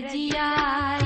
जिया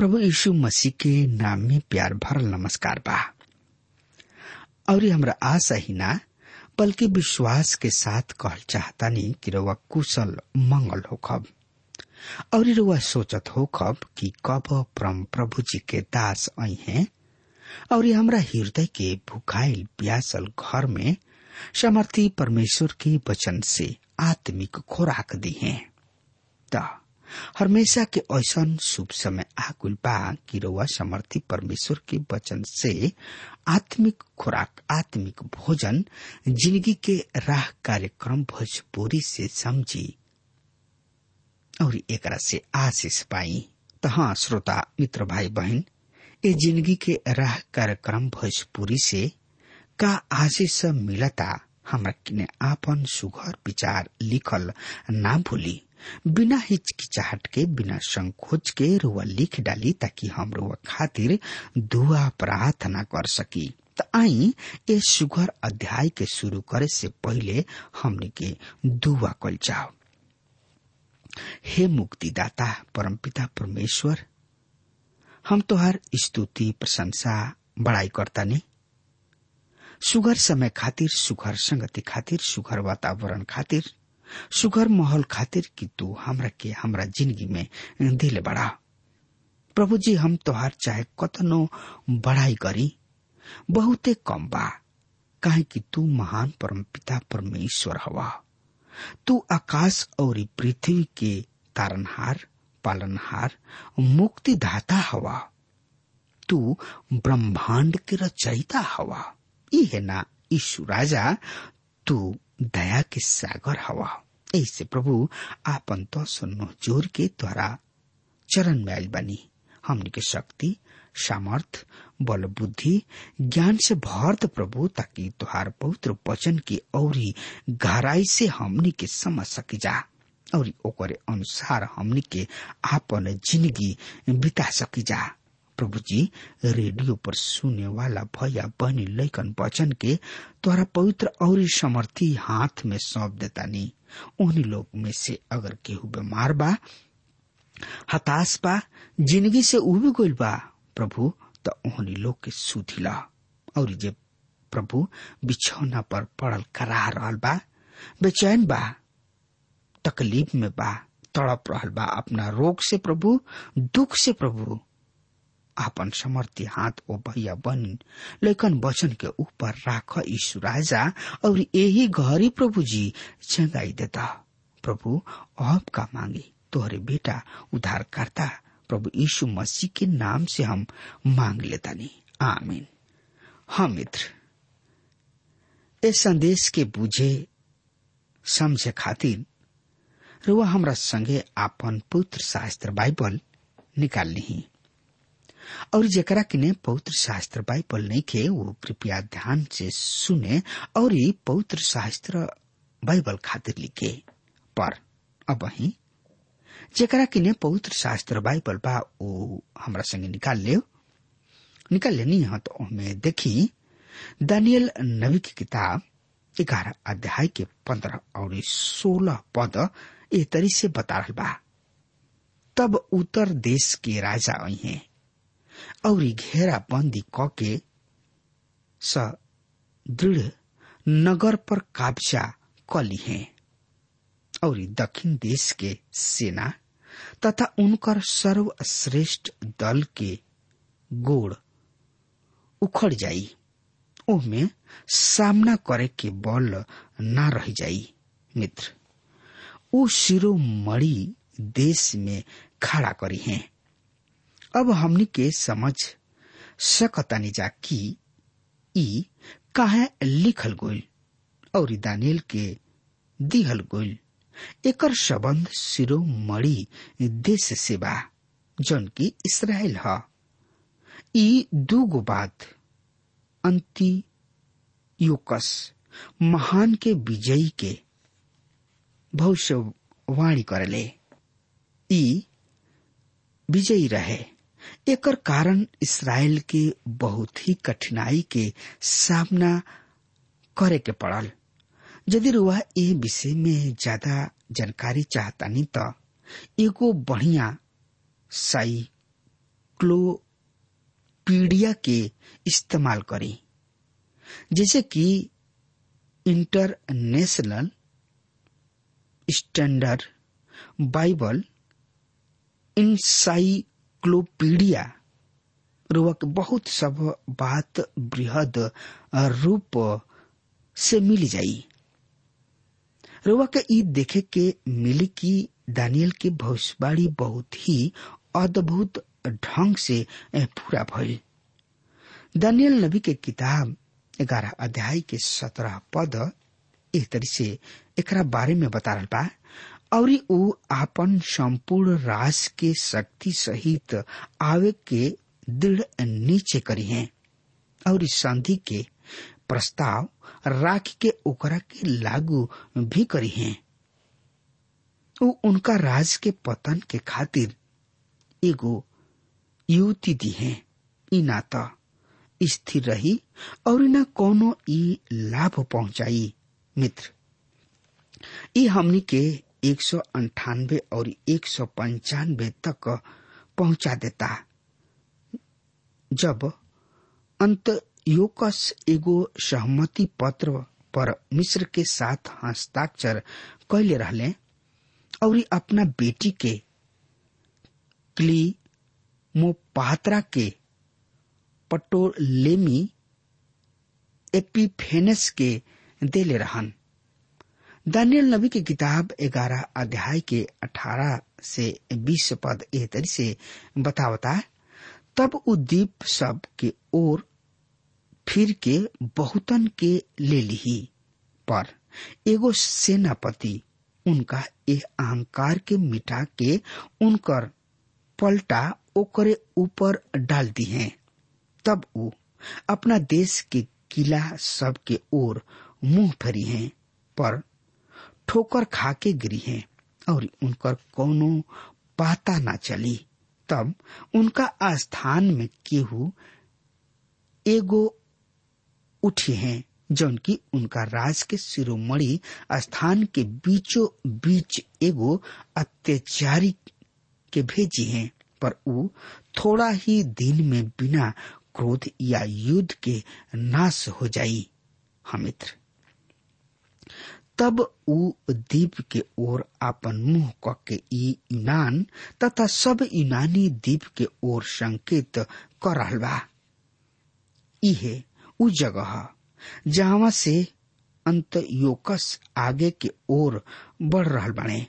प्रभु यीशु मसीह के नाम में प्यार भर नमस्कार बा। और हमारा आशा ही ना, बल्कि विश्वास के साथ कह चाहता नहीं कि रुआ कुशल, मंगल हो खब और रुआ सोचत हो खब कि कब परम प्रभु जी के दास आई हैं। और हमारा हृदय के भुखाइल प्यासल घर में समर्थी परमेश्वर के वचन से आत्मिक खुराक दी है। हमेशा के ऐसा शुभ समय आकुल बा कि समर्थी परमेश्वर के वचन से आत्मिक खुराक, आत्मिक भोजन, ज़िंदगी के राह कार्यक्रम भोजपुरी से समझी। और एक से आशीष पाई। तो हाँ श्रोता, मित्र भाई बहन ये ज़िंदगी के राह कार्यक्रम भोजपुरी से का आशीष मिलता, हमरा किने आपन सुघर विचार लिखल ना भूली। बिना हिचकिचाहट के बिना संकोच के रुआ लिख डाली ताकि हम रुआ खातिर दुआ प्रार्थना कर सकी। आई ये सुघर अध्याय के शुरू करे से पहले हमने के दुआ कल जाओ। हे मुक्तिदाता, परमपिता परमेश्वर, हम तोहार स्तुति, प्रशंसा, बड़ाई करता नहीं सुगर समय खातिर सुगर संगति खातिर सुगर वातावरण खातिर सुगर माहौल खातिर कि तू हमरा के हमरा ज़िंदगी में दिल बड़ा प्रभु जी हम तोहार चाहे कतनो बड़ाई करी। बहुते कम बा। काहे कि तू महान परम पिता परमेश्वर हवा। तू आकाश और पृथ्वी के तारनहार, पालनहार, मुक्तिदाता हवा। तू ब्रह्मांड के रचयिता हवा। ई है ना, ईशु राजा, तू के सागर हवा। ऐसे प्रभु आपन तो सुनो ज़ोर के द्वारा चरण में आयल बनी। हमनी के शक्ति, सामर्थ, बल बुद्धि, ज्ञान से भर द प्रभु, ताकि तुहार पवित्र वचन की औरी गहराई से हमनी के समझ सकी जा, और ओकरे अनुसार हमनी के आपन ज़िंदगी बिता सकी जा। प्रभु जी रेडियो पर सुने वाला भैया बहनी लैकन वचन के तोहरा पवित्र और समर्थी हाथ में सौंप देता नी। उन्हीं लोग में से अगर केहू बीमार बा, हताश बा, ज़िंदगी से उब गइल बा, प्रभु तो उन्हीं लोग के सुधिला। और जे प्रभु बिछौना पर पड़ल करा रहल बा, बेचैन बा, तकलीफ़ में बा, तड़प रहल बा, अपना रोग से प्रभु, दुख से प्रभु। आपन समर्थी हाथ ओ भैया बन लेकिन वचन के ऊपर राख यीशु राजा, और यही घरी प्रभु जी चंगाई देता। प्रभु, अब का मांगे? तोहरे बेटा उद्धार करता प्रभु यीशु मसीह के नाम से हम मांग लेता नहीं आमीन। हाँ मित्र। इस संदेश के बुझे, समझे खातिर रुआ हमरा संगे आपन पुत्र शास्त्र बाइबल निकाल ली और जकरा किने पवित्र शास्त्र बाइबल नहीं के वो कृपया ध्यान से सुने और ये पवित्र शास्त्र बाइबल खातिर लिखे। पर अब ही जकरा किने पवित्र शास्त्र बाइबल बा, वो हमरा संगे निकाल ले निकाल लेनी है तो हमें देखी, दानियल नबी की किताब, ग्यारह अध्याय के पंद्रह और सोलह पद ए तरी से बता रहा बा। तब उत्तर देश के राजा आई हैं। और घेरा बंदी क के दृढ़ नगर पर कब्जा क है। और दक्षिण देश के सेना तथा उनकर सर्वश्रेष्ठ दल के गोड़ उखड़ जाई। ओमे सामना करे के बल ना रह जाई, मित्र। उ शिरोमणि देश में खड़ा करी हैं। अब हमनी के समझ सकतानी जा कि, ई काहे लिखल गोल और दानियल के दिहल गोल एकर संबंध शिरोमणि देश से बा जौन की इसराइल ह। ई दूगो बात अंति योकस महान के विजयी के भविष्यवाणी करले। ई विजयी रहे। एकर कारण इसराइल के बहुत ही कठिनाई के सामना करे के पड़ल। यदि रुआ ए विषय में ज़्यादा जानकारी चाहतानी तो एगो बढ़िया साइक्लोपीडिया के इस्तेमाल करी, जैसे कि इंटरनेशनल स्टैंडर्ड बाइबल इंसाइक्लोपीडिया रुआ के बहुत सब बात बृहद रूप से मिल जाई। रुआ के ई देखे के मिली कि दानियल के भविष्यवाणी बहुत ही अद्भुत ढंग से पूरा भइल। दानियल नबी के किताब ग्यारह अध्याय के सत्रह पद एक तरह से एक बारे में बता रहा बा। और ऊ आपन संपूर्ण राज के शक्ति सहित आवे के दृढ़ नीचे करी हैं और इस संधि के प्रस्ताव राख के ओकरा के लागू भी करी हैं। ऊ उनका राज के पतन के खातिर एगो युवती दी है, ई ना तो स्थिर रही और न कोनो ई लाभ पहुंचाई, मित्र। ई हमनी के एक सौ अंठानबे और एक सौ पंचानबे तक पहुँचा देता। जब अंत योकस एगो सहमति पत्र पर मिस्र के साथ हस्ताक्षर कैले रहले और अपना बेटी के क्ली मोपात्रा के, पटोलेमी एपीफेनस के देले रहन। दानियल नबी की किताब ग्यारह अध्याय के अठारह से बीस पद एह तरी से बतावता है, तब उ दीप सब के ओर फिर के बहुतन के ले ली, पर एगो सेनापति उनका एह अहंकार के मिटा के उनकर पलटा ओकरे ऊपर डाल दी हैं तब वो अपना देश के किला सब के ओर मुँह फरी हैं पर ठोकर खा के गिरी हैं और उनकर कोनो पाता ना चली। तब उनका आस्थान में केहू एगो उठे हैं जौन की उनका राज के शिरोमणि स्थान के बीचों बीच एगो अत्याचारी के भेजी हैं, पर उ थोड़ा ही दिन में बिना क्रोध या युद्ध के नाश हो जाई। हम मित्र तब उ दीप के ओर अपन मुँह क के ई तथा सब यूनानी दीप के ओर संकेत कर बा। इहे उ जगह जहाँ से अंत योकस आगे के ओर बढ़ रहल बने।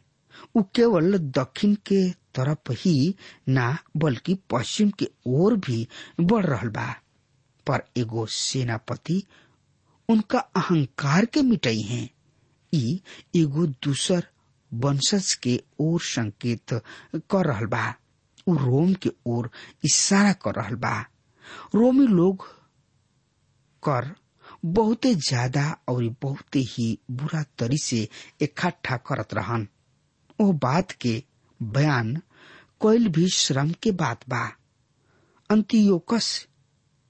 उ केवल दक्षिण के तरफ़ ही ना, बल्कि पश्चिम के ओर भी बढ़ रहल बा। पर एगो सेनापति उनका अहंकार के मिटई हैं। ई एगो दूसर वंशज के ओर संकेत कर रहल बा। उ रोम के ओर इशारा कर रहल बा। रोमी लोग कर बहुते ज़्यादा और बहुते ही बुरा तरी से इकट्ठा करत रहन। ओ बात के बयान कोयल भी श्रम के बात बा। अंतियोकस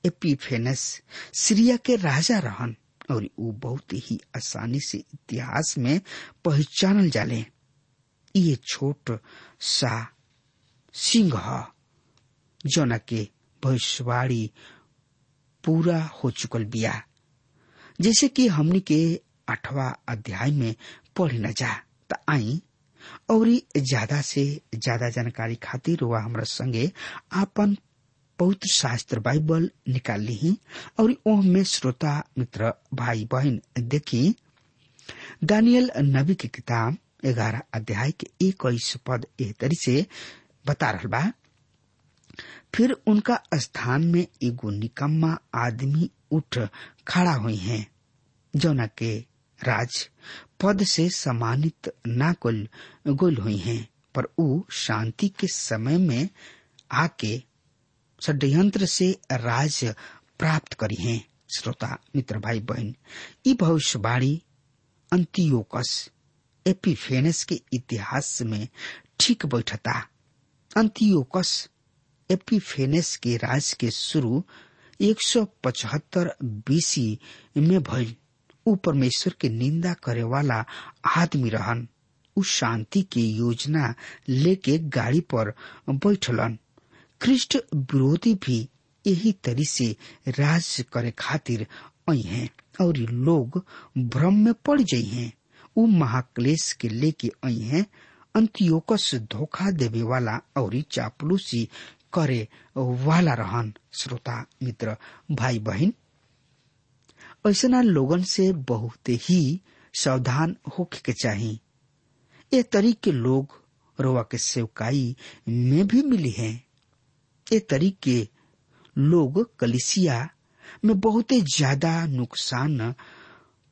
एपीफेनस, सीरिया के राजा रहन। और उ बहुत ही आसानी से इतिहास में पहचानल जाले। ये छोट सा सिंह ह जोना के भविष्यवाणी पूरा हो चुकल बिया। जैसे कि हमनी के आठवा अध्याय में पढ़ न जा, त आई और ज़्यादा से ज़्यादा जानकारी खातिर वह हमरा संगे आपन पवित्र शास्त्र बाइबल निकाल ली और ओह में श्रोता, मित्र भाई बहन देखी दानियल नबी की किताब, ग्यारह अध्याय के इक्कीस पद तरी से बता रहा बा। फिर उनका स्थान में एगो निकम्मा आदमी उठ खड़ा हुई है, जौना के राज पद से सम्मानित ना कुल गुल हुई हैं, पर उ शांति के समय में आके षड्यंत्र से राज प्राप्त करी हैं, श्रोता, मित्र भाई बहन ई भविष्यवाणी अंतियोकस, एपिफेनस के इतिहास में ठीक बैठता। अंतियोकस, एपिफेनस के राज के शुरू 175 बीसी में भइल। उ परमेश्वर के निंदा करे वाला आदमी रहन। उ शांति के योजना लेके गाड़ी पर बैठलन। ख्रिस्ट विरोधी भी यही तरी से राज करे खातिर आई हैं और ये लोग भ्रम में पड़ जाइ हैं। वो महाक्लेश के लेके आई हैं, अंत्योकस धोखा देवे वाला और चापलूसी करे वाला रहन, श्रोता, मित्र भाई बहन ऐसा लोगन से बहुत ही सावधान होके के चाही। ये तरीके लोग रोवा के सेवकाई में भी मिली है। ये तरीके लोग कलिसिया में बहुत ज़्यादा नुकसान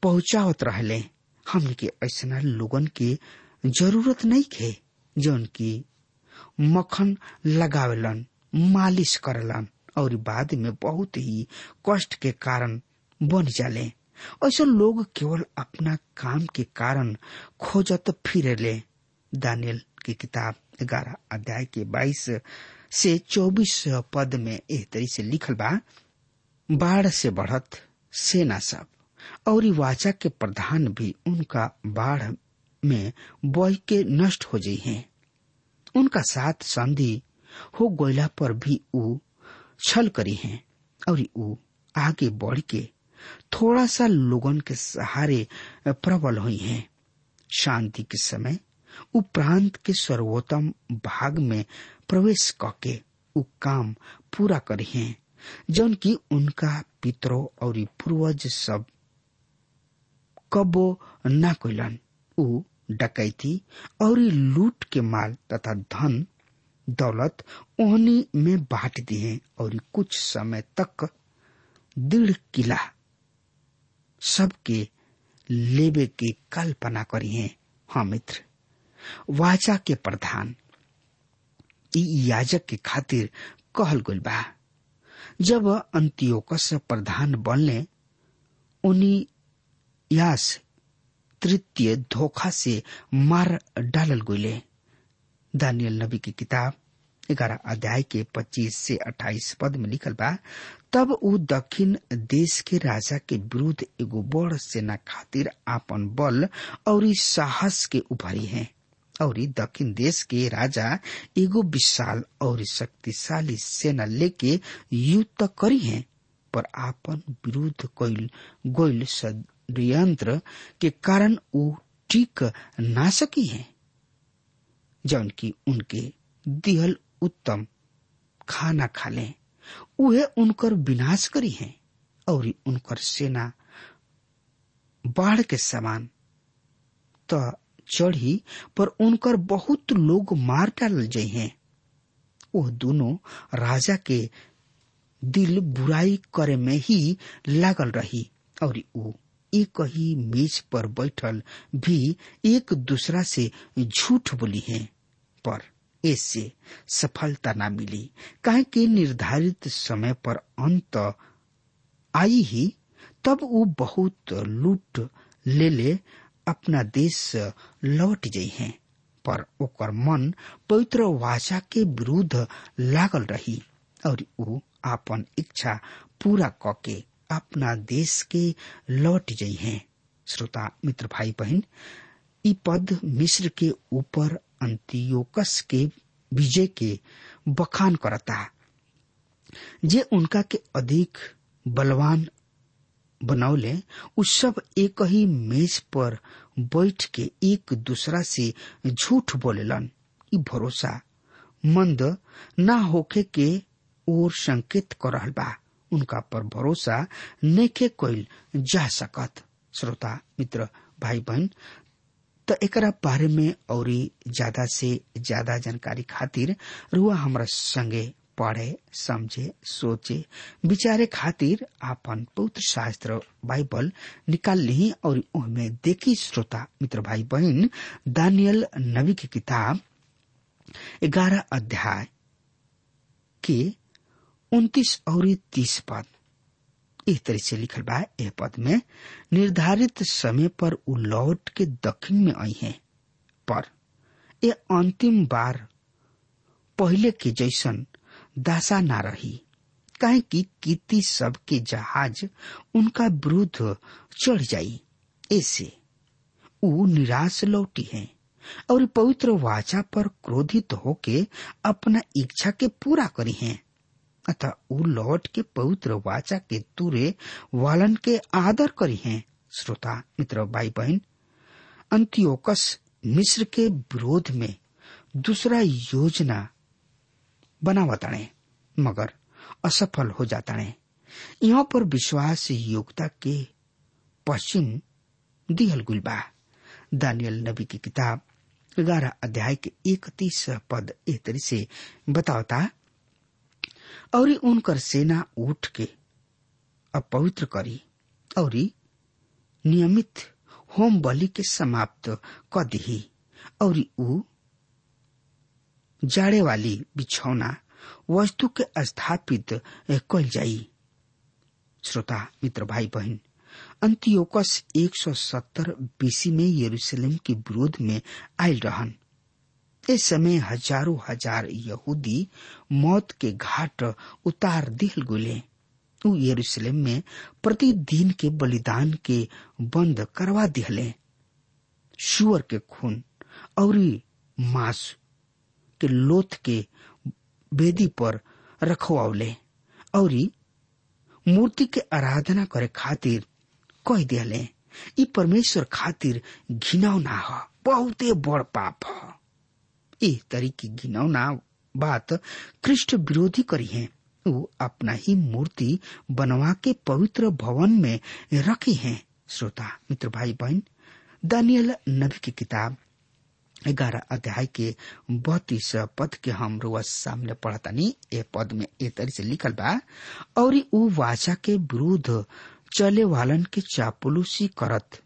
पहुंचावत रहले। हमने के ऐसा लोगन के ज़रूरत नहीं खे जौन की मक्खन लगावेलन, मालिश करलन, और बाद में बहुत ही कष्ट के कारण बन जाले। ऐसा लोग केवल अपना काम के कारण खोजत फिरले। दानियल की किताब ग्यारह अध्याय के बाईस से चौबीस पद में एह तरी से लिखल बा, बाढ़ से बढ़त सेना सब, और वाचा के प्रधान भी उनका बाढ़ में बॉय के नष्ट हो जाइ हैं। उनका साथ संधि हो गोयला पर भी ऊ छल करी हैं, और ऊ आगे बढ़ के थोड़ा सा लोगन के सहारे प्रबल हुई हैं। शांति के समय उ प्रांत के सर्वोत्तम भाग में प्रवेश करके उ काम पूरा करी हैं, जौन की उनका पितरों और पूर्वज सब कबो न कोइलन उ डकैती और लूट के माल तथा धन दौलत ओहनी में बांट दिए और कुछ समय तक दृढ़ किला सबके लेबे के कल्पना करी है। हाँ मित्र वाचा के प्रधान। याजक के खातिर कहल गइल बा, जब अंत्योकस प्रधान बनले, उन्हीं यास तृतीय धोखा से मार डालल गइले। दानियल नबी की किताब ग्यारह अध्याय के पच्चीस से अट्ठाईस पद में लिखल बा, तब उ दक्षिण देश के राजा के विरुद्ध एगो बड़ सेना खातिर आपन बल और साहस के उभरी हैं। और दक्षिण देश के राजा एगो विशाल और शक्तिशाली सेना लेके युद्ध करी हैं, पर आपन विरुद्ध कइल गोइल षड्यंत्र के कारण उ टिक ना सकी है जौन की उनके दिहल उत्तम खाना खाले उहे उनकर विनाश करी है, और उनकर सेना बाढ़ के समान। तो चढ़ी पर उनकर बहुत लोग मार डालल जाइ हैं। वो दोनों राजा के दिल बुराई करे में ही लागल रही और वो एक ही मेज पर बैठल भी एक दूसरा से झूठ बोली है, पर इससे सफलता ना मिली। काहे कि निर्धारित समय पर अंत आई ही, तब वो बहुत लूट ले ले अपना देश लौट जाइ हैं, पर ओकर मन पवित्र वाचा के विरुद्ध लागल रही, और वो आपन इच्छा पूरा कके अपना देश के लौट जाइ हैं। श्रोता, मित्र भाई बहन ई पद मिस्र के ऊपर अंतियोकस के विजय के बखान करता, जे उनका के अधिक बलवान बनौले सब एक ही मेज पर बैठ के एक दूसरा से झूठ बोलेलन। ई भरोसा। मंद ना होके के ओर संकेत कर बा। उनका पर भरोसा नेके कोइल जा सकत। श्रोता, मित्र भाई बहन त एकरा बारे में और ज़्यादा से ज़्यादा जानकारी खातिर रुआ हमरा संगे पढ़े, समझे, सोचे। विचारे खातिर आपन पवित्र शास्त्र बाइबल निकाल ली और उनमें देखी श्रोता, मित्र भाई बहन दानियल नबी की किताब, ग्यारह अध्याय के उन्तीस और तीस पद। इस तरह से लिखल बा यह पद में, निर्धारित समय पर उ लौट के दक्षिण में आई है, पर यह अंतिम बार पहले के जैसन दासा ना रही। काहे कि कीर्ति सब के जहाज़, उनका विरुद्ध चढ़ जाई। ऐसे उ निराश लौटी है और पवित्र वाचा पर क्रोधित होके अपना इच्छा के पूरा करी है। अतः उ लौट के पवित्र वाचा के तुरे वालन के आदर करी है। श्रोता, मित्र भाई बहन अंत्योकस मिस्र के विरोध में दूसरा योजना बनावताणे, मगर असफल हो जाताणे। यहाँ पर विश्वास योग्यता के पश्चिम दिहल गुल बा। दानियल नबी की किताब, ग्यारह अध्याय के इकतीस पद तरी से बतावता, और उनकर सेना उठ के अपवित्र करी, और नियमित होम बलि के समाप्त क और ऊ जाड़े वाली बिछौना वस्तु के स्थापित कल जाई। श्रोता, मित्र भाई बहन अंतियोकस 170 बीसी में यरूशलेम के विरोध में आयल रहन। इस समय हज़ारों हज़ार यहूदी मौत के घाट उतार दिल गुले। उ यरूशलेम में प्रतिदिन के बलिदान के बंद करवा दिहले। सुअर के खून और मांस के लोथ के वेदी पर रखवावले। और मूर्ति के आराधना करे खातिर कह दिले ई परमेश्वर खातिर घिनौना ह, बहुते बड़ पाप ह। ए तरीके घिनौना बात कृष्ण विरोधी करी है। वो अपना ही मूर्ति बनवा के पवित्र भवन में रखी है। श्रोता, मित्र भाई बहन दानियल नबी की किताब ग्यारह अध्याय के बत्तीस पद के हम सामने पढ़तानी। ए पद में ए तरी से लिखल बा, और उ वाचा के विरुद्ध चले वालन के चापलूसी करत।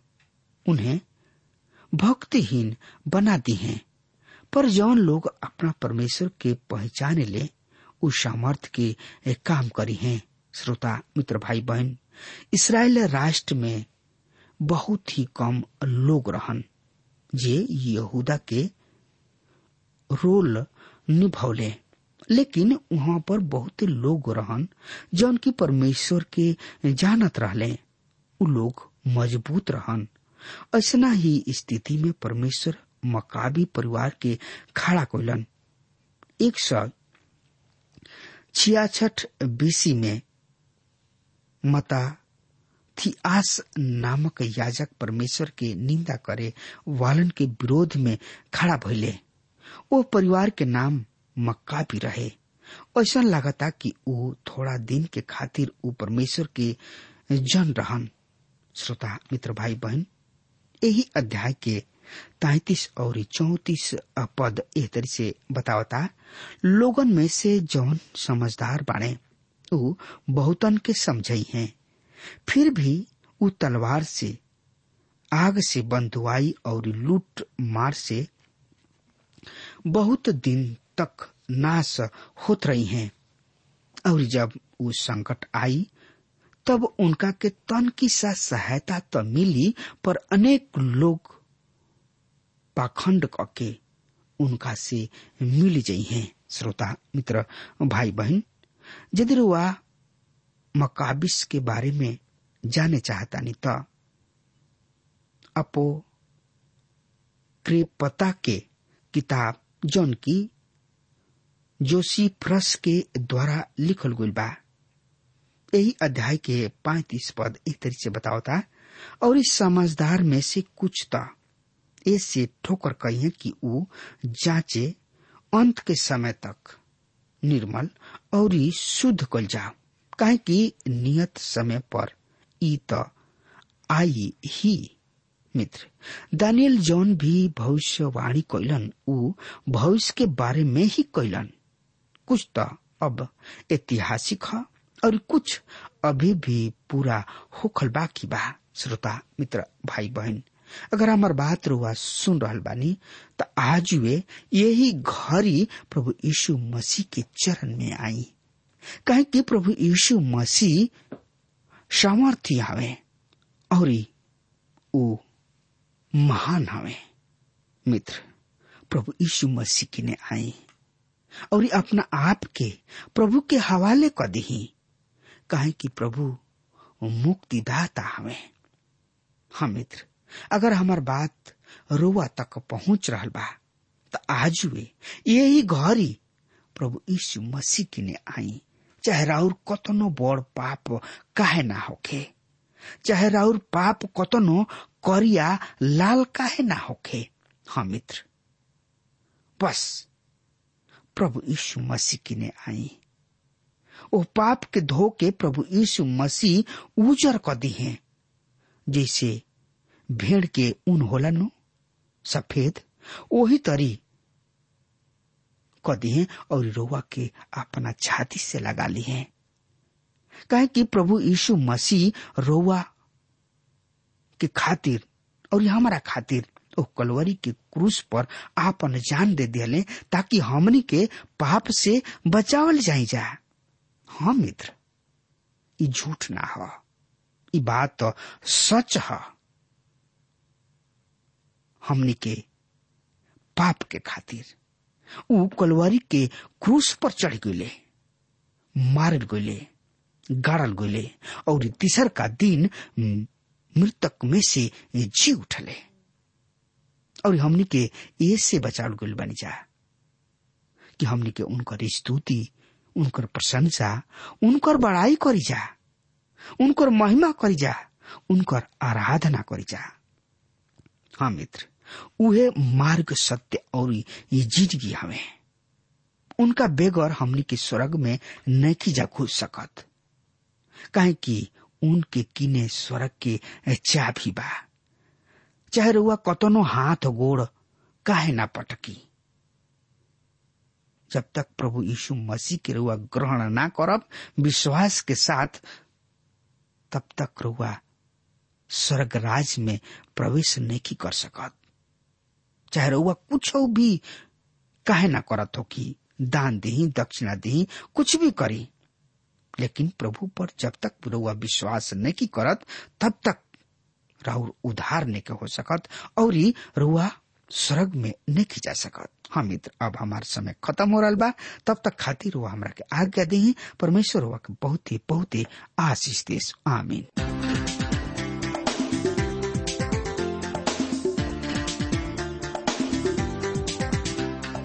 उन्हें भक्तिहीन बना दी हैं। पर जौन लोग अपना परमेश्वर के पहचाने ले उस सामर्थ के काम करी हैं। श्रोता, मित्र भाई बहन इसराइल राष्ट्र में बहुत ही कम लोग रहन। जे यहूदा के रोल निभौले लेकिन वहाँ पर बहुत लोग रहन, जौन की परमेश्वर के जानत रहले। उ लोग मज़बूत रहन। ऐसा ही स्थिति में परमेश्वर मकाबी परिवार के खड़ा कोलन एक सौ छियासठ बीसी में मता थियास नामक याजक परमेश्वर के निंदा करे वालन के विरोध में खड़ा भइले। वो परिवार के नाम मक्का भी रहे। ऐसा लागता कि वो थोड़ा दिन के खातिर वो परमेश्वर के जन रहन। श्रोता, मित्र भाई बहन यही अध्याय के तैतीस और चौतीस पद एह तरी से बतावता, लोगन में से जौन समझदार बाणे उ बहुतन के समझई हैं। फिर भी उ तलवार से, आग से बंधुआई और लूट मार से बहुत दिन तक नाश होत रही हैं। और जब उ संकट आई, तब उनका के तन की सा सहायता तो मिली, पर अनेक लोग पाखंड के उनका से मिल जाइ हैं। श्रोता, मित्र भाई बहन यदि रुआ मकाबिस के बारे में जाने चाहता नहीं तो अपो कृपता के किताब जौन की जोशीफ्रस के द्वारा लिखल गई बा। यही अध्याय के पैतीस पद एक तरीके से बतावता, और इस समझदार में से कुछ तो ऐसे ठोकर कही कि वो जांचे अंत के समय तक निर्मल और शुद्ध कल जाओ। काहे कि नियत समय पर ई आई ही, मित्र। दानियल जौन भी भविष्यवाणी कैलन उ भविष्य के बारे में ही कैलन कुछ तो अब ऐतिहासिक है, और कुछ अभी भी पूरा होखल बाकी बा, श्रोता, मित्र भाई बहन अगर हमार बात रुआ सुन रहा बानी तो आज वे यही घड़ी प्रभु यीशु मसीह के चरण में आई। कहे कि प्रभु यीशु मसीह सामर्थ्य हवे और महान हवे मित्र, प्रभु यीशु मसीह की ने आई और अपना आप के प्रभु के हवाले कर दी कहे कि प्रभु मुक्तिदाता हवे हाँ मित्र, अगर हमार बात रोवा तक पहुँच रहा बा तो आज वे यही घरी प्रभु यीशु मसीह की ने आई। चाहे राउर कतनो बड़ पाप काहे ना होखे? चाहे राउर पाप कतनो करिया लाल काहे ना होखे? हाँ मित्र। बस, प्रभु यीशु मसीह की ने आई। ओ पाप के धो के प्रभु यीशु मसीह उजर क दी है। जैसे भेड़ के ऊन होला सफ़ेद वही तरी दी है और रोवा के अपना छाती से लगा ली है। कहे कि प्रभु यीशु मसीह रोवा के खातिर और हमारा खातिर ओ कलवरी के क्रूस पर आपन जान दे दिले ताकि हमनी के पाप से बचावल जाई जा। हाँ मित्र, ये झूठ ना हो। ई बात तो सच है। हमनी के पाप के खातिर। ऊ कलवरी के क्रूस पर चढ़ गईले, मारल गईले, गाड़ल गईले, और तीसर का दिन मृतक में से जी उठले। और हमनी के ये से बचाव गल बनी जा, कि हमनी के उनकर स्तुति उनकर प्रशंसा, उनकर बड़ाई करी जा, उनकर महिमा करी जा, उनकर आराधना करी जा। हाँ मित्र उहे मार्ग सत्य और ये ज़िंदगी हमें। उनका बेगर हमनी के स्वर्ग में नहीं जा घुस सकत। काहे कि उनके किने स्वर्ग के चाबी बा। चाहे रुआ कतनो हाथ गोड़ काहे ना पटकी। जब तक प्रभु यीशु मसीह के रुआ ग्रहण ना करब, विश्वास के साथ, तब तक रुआ स्वर्ग राज में प्रवेश नहीं कर सकत। चाहे रउआ कुछ भी काहे ना करत हो कि दान दही, दक्षिणा दही, कुछ भी करी। लेकिन प्रभु पर जब तक रुआ विश्वास नहीं करत, तब तक राहुल उधार नहीं हो सकत, और रुआ स्वर्ग में नहीं जा सकत। हाँ मित्र, अब हमार समय खत्म हो रहा बा। तब तक खातिर हमरा के आज्ञा दे परमेश्वर रुआ के बहुत ही बहुत ही आशीष देश आमीन।